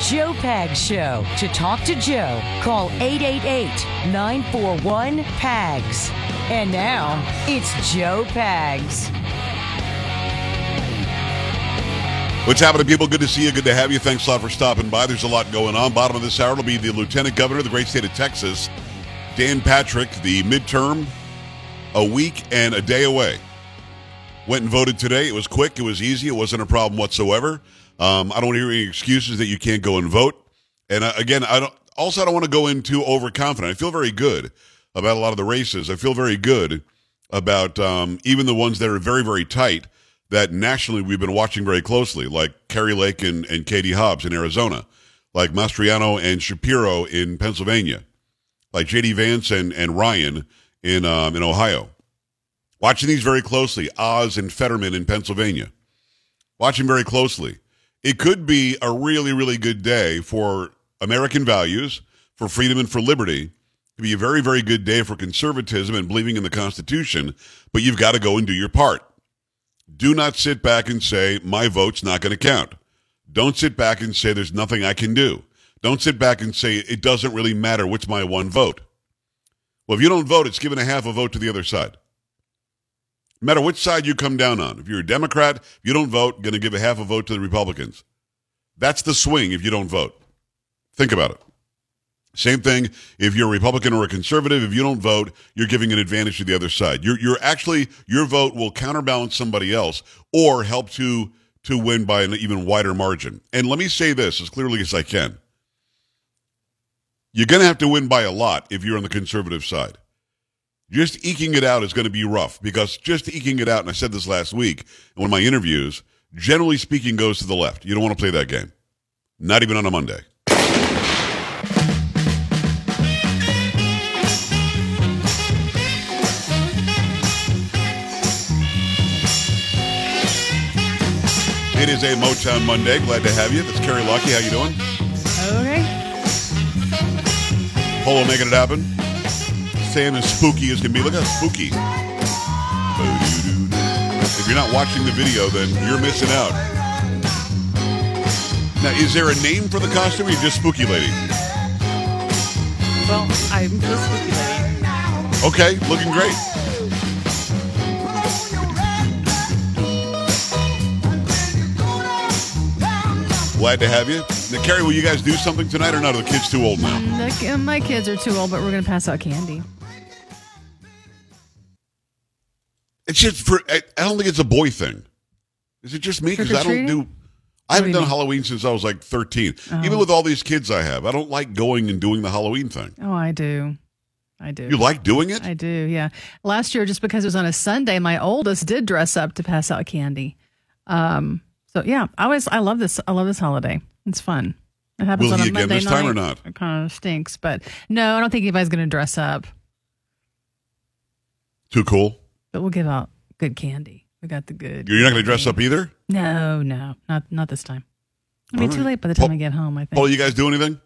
Joe Pags Show. To talk to Joe, call 888 941 PAGS. And now, it's Joe Pags. What's happening, people? Good to see you. Good to have you. Thanks a lot for stopping by. There's a lot going on. Bottom of this hour will be the Lieutenant Governor of the great state of Texas, Dan Patrick. The midterm, a week and a day away. Went and voted today. It was quick. It was easy. It wasn't a problem whatsoever. Um, I don't want to hear any excuses that you can't go and vote. And uh, again, I don't. Also, I don't want to go in too overconfident. I feel very good about a lot of the races. I feel very good about um, even the ones that are very, very tight that nationally we've been watching very closely, like Kari Lake and, and Katie Hobbs in Arizona, like Mastriano and Shapiro in Pennsylvania, like J.D. Vance and, and Ryan in, um, in Ohio. Watching these very closely, Oz and Fetterman in Pennsylvania. Watching very closely. It could be a really, really good day for American values, for freedom and for liberty. It could be a very, very good day for conservatism and believing in the Constitution, but you've got to go and do your part. Do not sit back and say, my vote's not going to count. Don't sit back and say, there's nothing I can do. Don't sit back and say, it doesn't really matter what's my one vote. Well, if you don't vote, it's giving a half a vote to the other side. No matter which side you come down on. If you're a Democrat, if you don't vote, going to give a half a vote to the Republicans. That's the swing if you don't vote. Think about it. Same thing if you're a Republican or a conservative. If you don't vote, you're giving an advantage to the other side. You're, you're actually, your vote will counterbalance somebody else or help to, to win by an even wider margin. And let me say this as clearly as I can. You're going to have to win by a lot if you're on the conservative side. Just eking it out is going to be rough because just eking it out, and I said this last week in one of my interviews, generally speaking, goes to the left. You don't want to play that game. Not even on a Monday. It is a Motown Monday. Glad to have you. That's Carrie Lucky. How you doing? Okay. Polo making it happen. Sam is spooky as can be. Look how spooky. If you're not watching the video, then you're missing out. Now, is there a name for the costume or you just spooky lady? Well, I'm just spooky lady. Okay, looking great. Glad to have you. Now, Carrie, will you guys do something tonight or not? Are the kids too old now? The- my kids are too old, but we're going to pass out candy. It's just for. I I don't think it's a boy thing. Is it just me? Because I don't do. I haven't do done mean? Halloween since I was like 13. Oh. Even with all these kids I have, I don't like going and doing the Halloween thing. Oh, I do. I do. You like doing it? I do, yeah. Last year, just because it was on a Sunday, my oldest did dress up to pass out candy. Um, so yeah, I always I love this. I love this holiday. It's fun. It happens Will on a again Monday this time or not? It kind of stinks, but no, I don't think anybody's going to dress up. Too cool. But we'll give out good candy. We got the good. You're not going to dress up either? No, no, not not this time. It'll be All too right. late by the time Paul- I get home. I think. Paul, you guys do anything?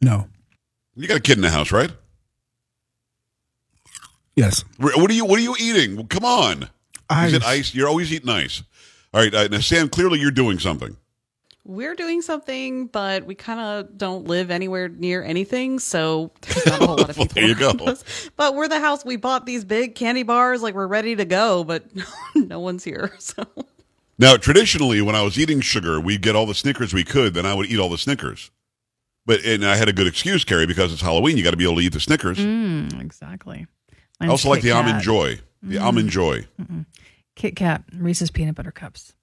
No. You got a kid in the house, right? Yes. What are you What are you eating? Well, come on. Ice. Is it ice? You're always eating ice. All right, uh, now Sam. Clearly, you're doing something. We're doing something, but we kind of don't live anywhere near anything, so there's not a whole lot of Well, people. there you go. us. But we're the house. We bought these big candy bars, like we're ready to go, but no one's here. So Now, traditionally, when I was eating sugar, we'd get all the Snickers we could. Then I would eat all the Snickers. But and I had a good excuse, Carrie, because it's Halloween. You got to be able to eat the Snickers. Mm, exactly. I also like the Kit almond joy. The almond joy. Kit Kat, Reese's peanut butter cups.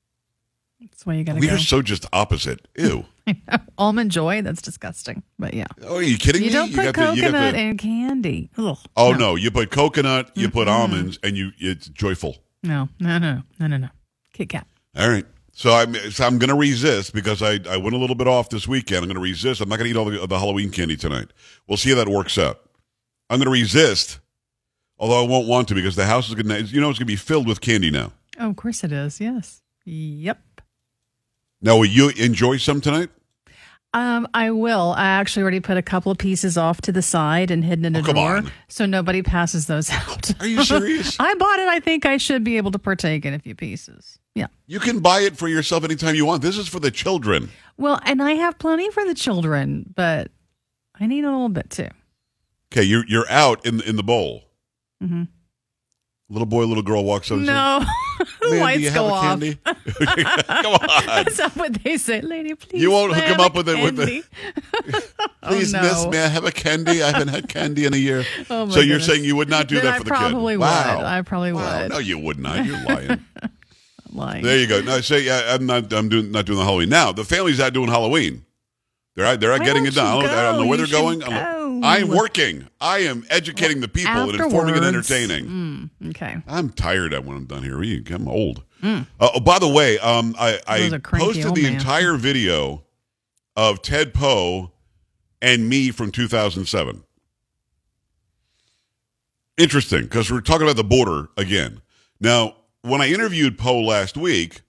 That's why you got to We go. are so just opposite. Ew. Almond Joy, that's disgusting. But yeah. Oh, are you kidding me? You me? don't put you got coconut the- in candy. Ugh. Oh no. no, you put coconut, you put almonds, and you it's joyful. No, no, no, no, no, no. Kit Kat. All right. So I'm so I'm going to resist because I, I went a little bit off this weekend. I'm going to resist. I'm not going to eat all the, the Halloween candy tonight. We'll see how that works out. I'm going to resist, although I won't want to because the house is going to you know it's going to be filled with candy now. Oh, of course it is. Yes. Yep. Now, will you enjoy some tonight? Um, I will. I actually already put a couple of pieces off to the side and hidden in a Oh, drawer, so nobody passes those out. Are you serious? I bought it. I think I should be able to partake in a few pieces. Yeah. you can buy it for yourself anytime you want. This is for the children. Well, and I have plenty for the children, but I need a little bit too. Okay, you're you're out in in the bowl. Little boy, little girl walks over. No, the Man, lights go off. candy? Come on. That's not what they say, lady. Please. You won't hook I have up with it- with the- oh, Please, Oh, miss, no. may I have a candy? I haven't had candy in a year. Oh, my so you're goodness. saying you would not do Then that I for the probably kid? would. Wow. I probably Wow. would. No, you would not. You're lying. I'm lying. there you go. No, say yeah, I'm not. I'm doing not doing the Halloween now. The family's out doing Halloween. They're out. They're out getting it done. I don't, I don't know where You they're going. I'm, go. I'm working. I am educating the people and informing and Afterwards. entertaining. Okay. I'm tired of when I'm done here. I'm old. Uh, oh, by the way, um, I, I Those are cranky posted the man. entire video of Ted Poe and me from 2007. Interesting, because we're talking about the border again. Now, when I interviewed Poe last week,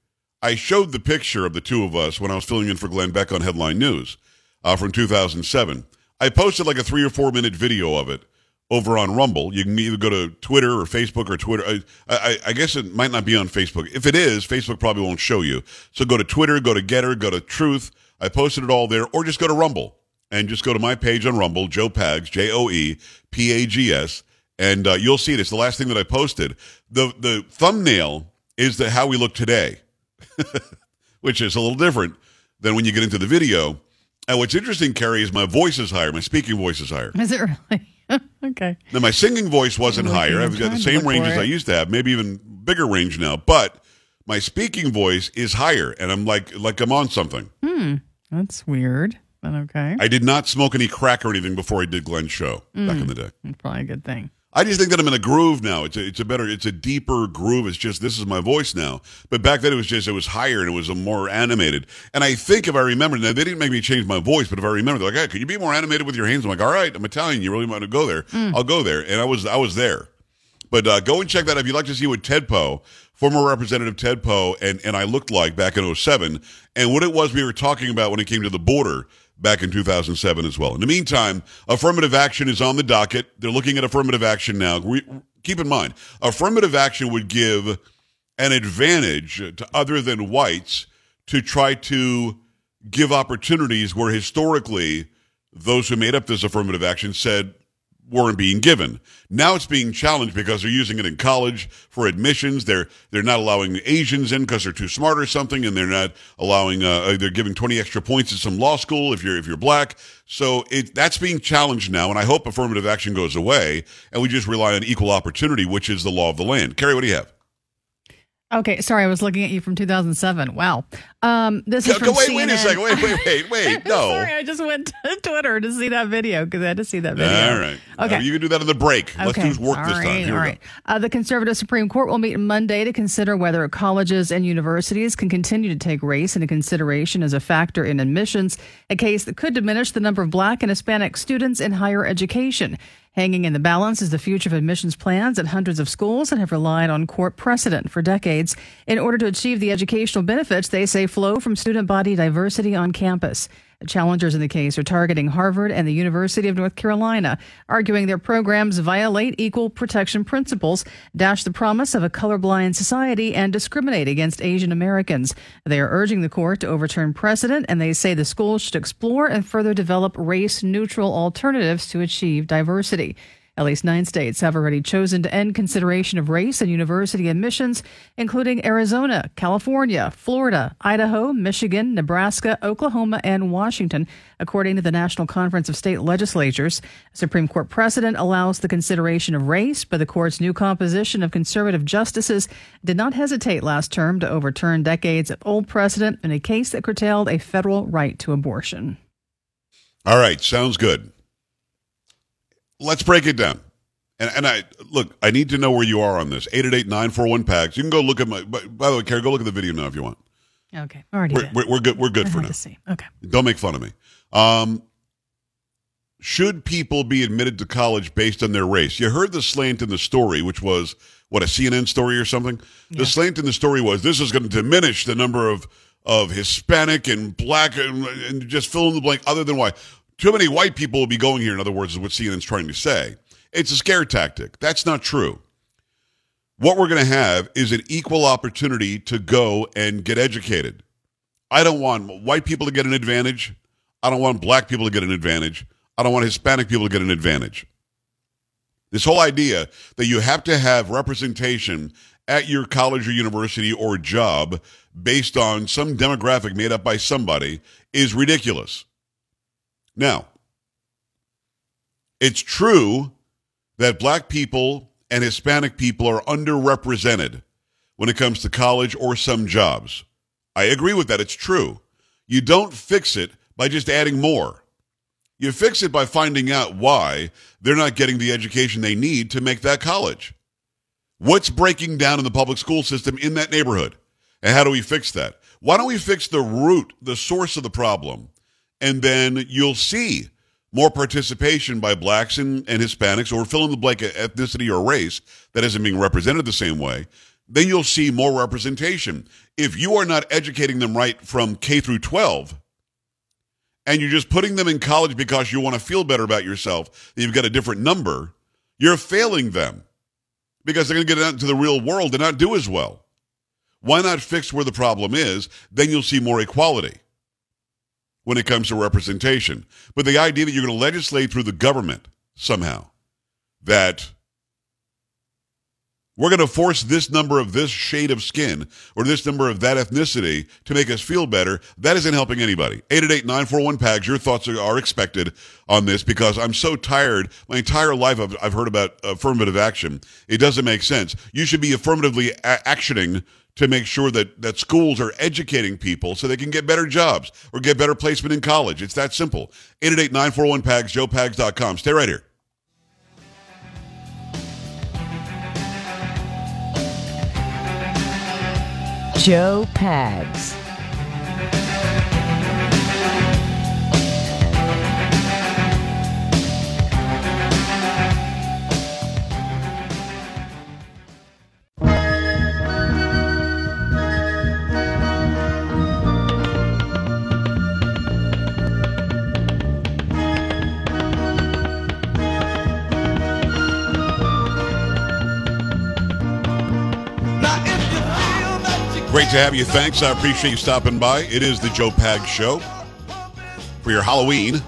I showed the picture of the two of us when I was filling in for Glenn Beck on Headline News uh, from 2007. I posted like a three or four minute video of it over on Rumble. You can either go to Twitter or Facebook or Twitter. I, I, I guess it might not be on Facebook. If it is, Facebook probably won't show you. So go to Twitter, go to Gettr, go to Truth. I posted it all there, or just go to Rumble and just go to my page on Rumble, Joe Pags, J O E P A G S, and uh, you'll see it. It's the last thing that I posted. the The thumbnail is the how we look today, which is a little different than when you get into the video. And what's interesting, Carrie, is my voice is higher. My speaking voice is higher. Is it really? okay. Now, my singing voice wasn't looking, higher. I've got the same range as I used to have, maybe even bigger range now. But my speaking voice is higher, and I'm like like I'm on something. Hmm. That's weird, but okay. I did not smoke any crack or anything before I did Glenn's show back in the day. That's probably a good thing. I just think that I'm in a groove now. It's a, it's a better, it's a deeper groove. It's just this is my voice now. But back then it was just it was higher and it was a more animated. And I think if I remember, now they didn't make me change my voice, but if I remember, they're like, "Hey, could you be more animated with your hands?" I'm like, "All right, I'm Italian. You really want to go there? I'll go there." And I was I was there. But uh, go and check that out if you'd like to see what Ted Poe, former Representative Ted Poe, and, and I looked like back in 07, and what it was we were talking about when it came to the border back in 2007 as well. In the meantime, affirmative action is on the docket. They're looking at affirmative action now. Re- keep in mind, affirmative action would give an advantage to other than whites to try to give opportunities where historically those who made up this affirmative action said weren't being given. Now it's being challenged because they're using it in college for admissions. They're they're not allowing Asians in because they're too smart or something, and they're not allowing. Uh, they're giving twenty extra points at some law school if you're if you're black. So it that's being challenged now, and I hope affirmative action goes away, and we just rely on equal opportunity, which is the law of the land. Carrie, what do you have? Okay, sorry, I was looking at you from 2007. Wow. Um, this Go, is go- from wait, CNN. wait a second. Wait, wait, wait, wait. No. sorry, I just went to Twitter to see that video because I had to see that video. All right. Okay. Uh, you can do that in the break. Let's Okay. do work All this time. right, Here we all go. Uh, the conservative Supreme Court will meet Monday to consider whether colleges and universities can continue to take race into consideration as a factor in admissions, a case that could diminish the number of black and Hispanic students in higher education. Hanging in the balance is the future of admissions plans at hundreds of schools that have relied on court precedent for decades in order to achieve the educational benefits they say flow from student body diversity on campus. Challengers in the case are targeting Harvard and the University of North Carolina, arguing their programs violate equal protection principles, dash the promise of a colorblind society, and discriminate against Asian Americans. They are urging the court to overturn precedent, and they say the schools should explore and further develop race neutral alternatives to achieve diversity. At least nine states have already chosen to end consideration of race in university admissions, including Arizona, California, Florida, Idaho, Michigan, Nebraska, Oklahoma, and Washington, according to the National Conference of State Legislatures. A Supreme Court precedent allows the consideration of race, but the court's new composition of conservative justices did not hesitate last term to overturn decades of old precedent in a case that curtailed a federal right to abortion. All right, sounds good. Let's break it down. And, and I look, I need to know where you are on this. 888-941 PAGS. You can go look at my by, by the way, Carrie, go look at the video now if you want. Okay, already We're, we're, we're good. We're good I for now. to see. Okay. Don't make fun of me. Um, should people be admitted to college based on their race? You heard the slant in the story, which was what a CNN story or something. The slant in the story was this is going to diminish the number of of Hispanic and black and, and just fill in the blank other than white. Too many white people will be going here, in other words, is what CNN's trying to say. It's a scare tactic. That's not true. What we're going to have is an equal opportunity to go and get educated. I don't want white people to get an advantage. I don't want black people to get an advantage. I don't want Hispanic people to get an advantage. This whole idea that you have to have representation at your college or university or job based on some demographic made up by somebody is ridiculous. Now, it's true that black people and Hispanic people are underrepresented when it comes to college or some jobs. I agree with that. It's true. You don't fix it by just adding more. You fix it by finding out why they're not getting the education they need to make that college. What's breaking down in the public school system in that neighborhood? And how do we fix that? Why don't we fix the root, the source of the problem? And then you'll see more participation by blacks and, and Hispanics or fill in the blank ethnicity or race that isn't being represented the same way. Then you'll see more representation. If you are not educating them right from K through 12, and you're just putting them in college because you want to feel better about yourself, you've got a different number, you're failing them because they're going to get out into the real world and not do as well. Why not fix where the problem is? Then you'll see more equality when it comes to representation. But the idea that you're going to legislate through the government somehow that we're going to force this number of this shade of skin or this number of that ethnicity to make us feel better. That isn't helping anybody. 888-941-PAGS. Your thoughts are, expected on this because I'm so tired. My entire life I've, I've heard about affirmative action. It doesn't make sense. You should be affirmatively a- actioning to make sure that, that schools are educating people so they can get better jobs or get better placement in college. It's that simple. 888-941-PAGS, joepags.com. Stay right here. Joe Pags. Great to have you. Thanks. I appreciate you stopping by. It is the Joe Pag Show for your Halloween.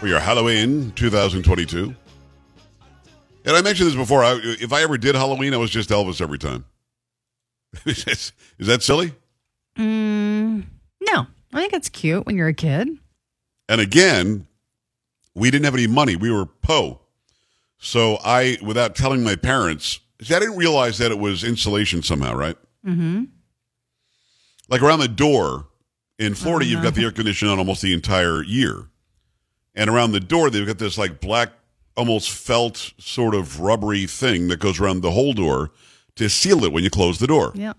For your Halloween 2022. And I mentioned this before. I, if I ever did Halloween, I was just Elvis every time. is that silly? Mm, no, I think it's cute when you're a kid. And again, we didn't have any money. We were po. So I, without telling my parents, See, I didn't realize that it was insulation somehow, right? Mm-hmm. Like around the door in Florida, you've got the air conditioning on almost the entire year, and around the door they've got this like black, almost felt sort of rubbery thing that goes around the whole door to seal it when you close the door. Yeah.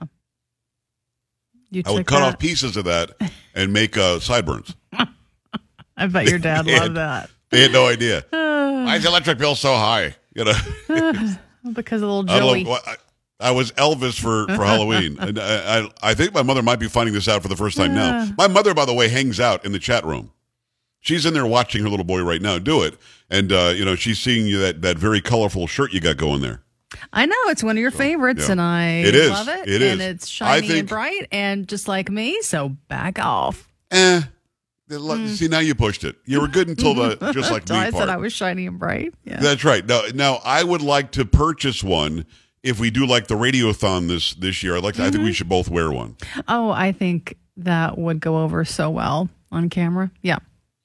You I would cut that. off pieces of that and make uh, sideburns. I bet your dad loved that. They had no idea. Why is the electric bill so high? You know. because of little Joey. I, I, I, was Elvis for, for Halloween. And I, I, I, think my mother might be finding this out for the first time now. My mother, by the way, hangs out in the chat room. She's in there watching her little boy right now do it. And, uh, you know, she's seeing you that, that very colorful shirt you got going there. I know it's one of your favorites, yeah. and I it is. love it. It and is. it's shiny think, and bright, and just like me. So back off. Eh, Mm. See, now you pushed it. You were good until the just like me I part. said I was shiny and bright. Yeah. That's right. Now, now I would like to purchase one if we do like the radiothon this this year. I like. To, mm-hmm. I think we mm-hmm. should both wear one. Oh, I think that would go over so well on camera. Yeah.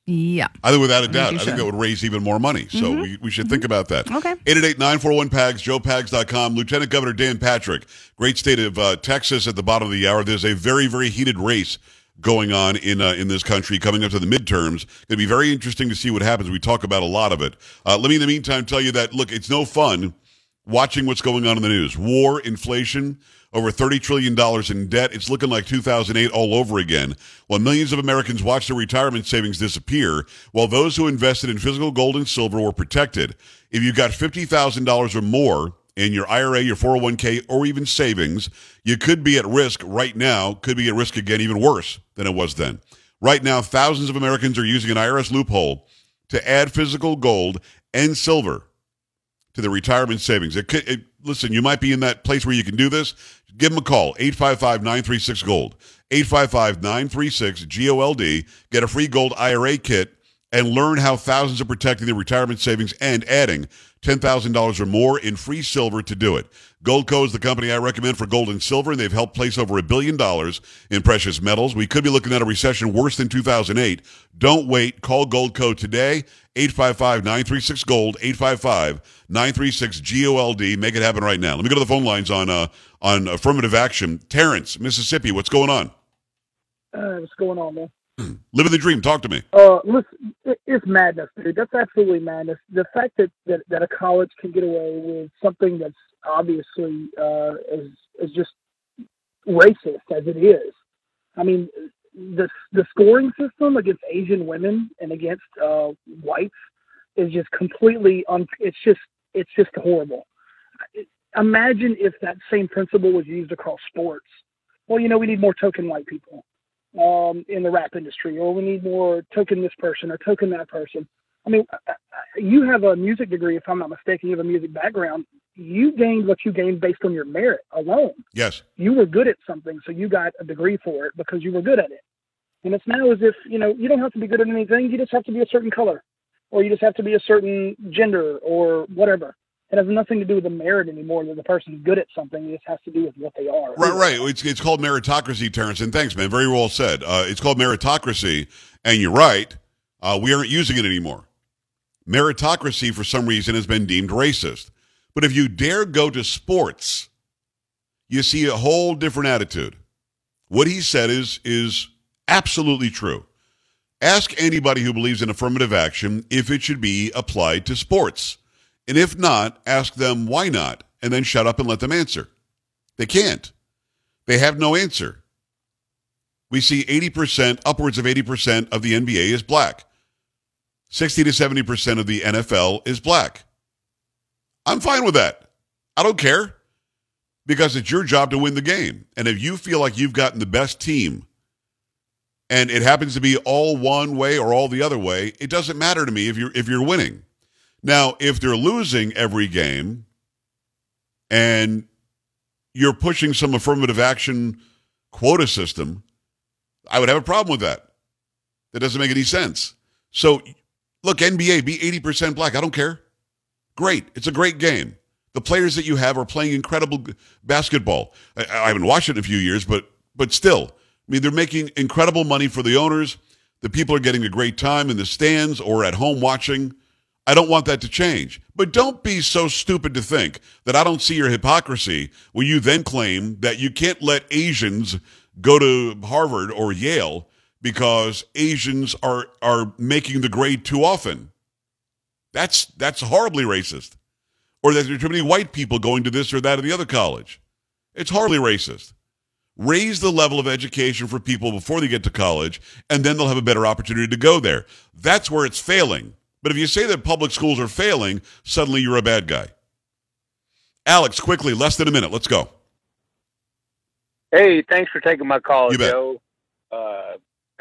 Yeah. I think without a doubt. I, think that would raise even more money. So mm-hmm. we, we should mm-hmm. think about that. Okay. 888-941-PAGS, joepags.com. Lieutenant Governor Dan Patrick, great state of uh, Texas at the bottom of the hour. There's a very, very heated race going on in uh, in this country coming up to the midterms. Going to be very interesting to see what happens. We talk about a lot of it. Uh, let me, in the meantime, tell you that look, it's no fun watching what's going on in the news. War, inflation, over $30 trillion in debt. It's looking like 2008 all over again. While millions of Americans watch their retirement savings disappear, while those who invested in physical gold and silver were protected. If you got $50,000 or more in your IRA, your 401k, or even savings, you could be at risk right now, could be at risk again, even worse than it was then. Right now, thousands of Americans are using an IRS loophole to add physical gold and silver to their retirement savings. It could, it, listen, you might be in that place where you can do this. Give them a call, 855 936 Gold. 855 936 GOLD. Get a free gold IRA kit and learn how thousands are protecting their retirement savings and adding $10,000 or more in free silver to do it. Goldco is the company I recommend for gold and silver, and they've helped place over a billion dollars in precious metals. We could be looking at a recession worse than 2008. Don't wait. Call Goldco today, 855-936-GOLD, 855-936-GOLD. Make it happen right now. Let me go to the phone lines on, uh, on affirmative action. Terrence, Mississippi, what's going on? Uh, what's going on, man? Living the dream. Talk to me. Uh, listen, it, it's madness, dude. That's absolutely madness. The fact that, that, that a college can get away with something that's obviously uh, is is just racist as it is. I mean, the the scoring system against Asian women and against uh, whites is just completely un. It's just it's just horrible. Imagine if that same principle was used across sports. Well, you know, we need more token white people um, in the rap industry, or we need more token this person or token that person. I mean, you have a music degree, if I'm not mistaken. You have a music background. You gained what you gained based on your merit alone. Yes. You were good at something, so you got a degree for it because you were good at it. And it's now as if, you know, you don't have to be good at anything. You just have to be a certain color, or you just have to be a certain gender, or whatever. It has nothing to do with the merit anymore that the person's good at something. It just has to do with what they are. Right, right. It's, it's called meritocracy, Terrence. And thanks, man. Very well said. Uh, it's called meritocracy. And you're right. Uh, we aren't using it anymore. Meritocracy, for some reason, has been deemed racist. But if you dare go to sports, you see a whole different attitude. What he said is, is absolutely true. Ask anybody who believes in affirmative action if it should be applied to sports. And if not, ask them why not, and then shut up and let them answer. They can't. They have no answer. We see 80%, upwards of 80% of the NBA is black. 60 to 70% of the NFL is black. I'm fine with that. I don't care because it's your job to win the game. And if you feel like you've gotten the best team and it happens to be all one way or all the other way, it doesn't matter to me if you're if you're winning. Now, if they're losing every game and you're pushing some affirmative action quota system, I would have a problem with that. That doesn't make any sense. So, look, NBA, be 80% black. I don't care. Great. It's a great game. The players that you have are playing incredible basketball. I, I haven't watched it in a few years, but but still, I mean, they're making incredible money for the owners. The people are getting a great time in the stands or at home watching. I don't want that to change. But don't be so stupid to think that I don't see your hypocrisy when you then claim that you can't let Asians go to Harvard or Yale because Asians are are making the grade too often. That's that's horribly racist. Or that there are too many white people going to this or that or the other college. It's horribly racist. Raise the level of education for people before they get to college, and then they'll have a better opportunity to go there. That's where it's failing. But if you say that public schools are failing, suddenly you're a bad guy. Alex, quickly, less than a minute. Let's go. Hey, thanks for taking my call, You. Joe. Uh,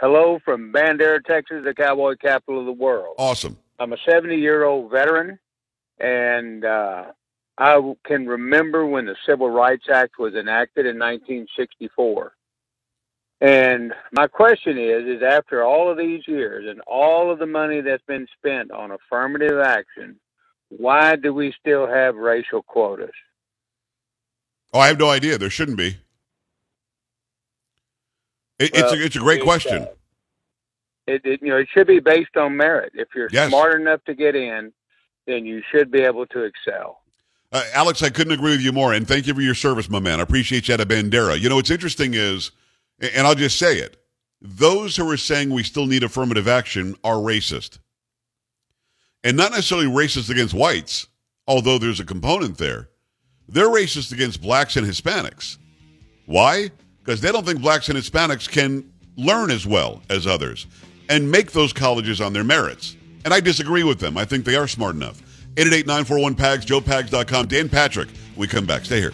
hello from Bandera, Texas, the cowboy capital of the world. Awesome. I'm a 70 year old veteran, and uh, I can remember when the Civil Rights Act was enacted in 1964. And my question is, is after all of these years and all of the money that's been spent on affirmative action, why do we still have racial quotas? Oh, I have no idea. There shouldn't be. It, it's a, it's a great question. uh, It, it you know it should be based on merit. If you're Yes. smart enough to get in, then you should be able to excel. Uh, Alex, I couldn't agree with you more, and thank you for your service, my man. I appreciate you at a Bandera. You know, what's interesting is, and I'll just say it, those who are saying we still need affirmative action are racist. And not necessarily racist against whites, although there's a component there. They're racist against blacks and Hispanics. Why? Because they don't think blacks and Hispanics can learn as well as others and make those colleges on their merits. And I disagree with them. I think they are smart enough. 888-941-PAGS, joepags.com. Dan Patrick, We come back. Stay here.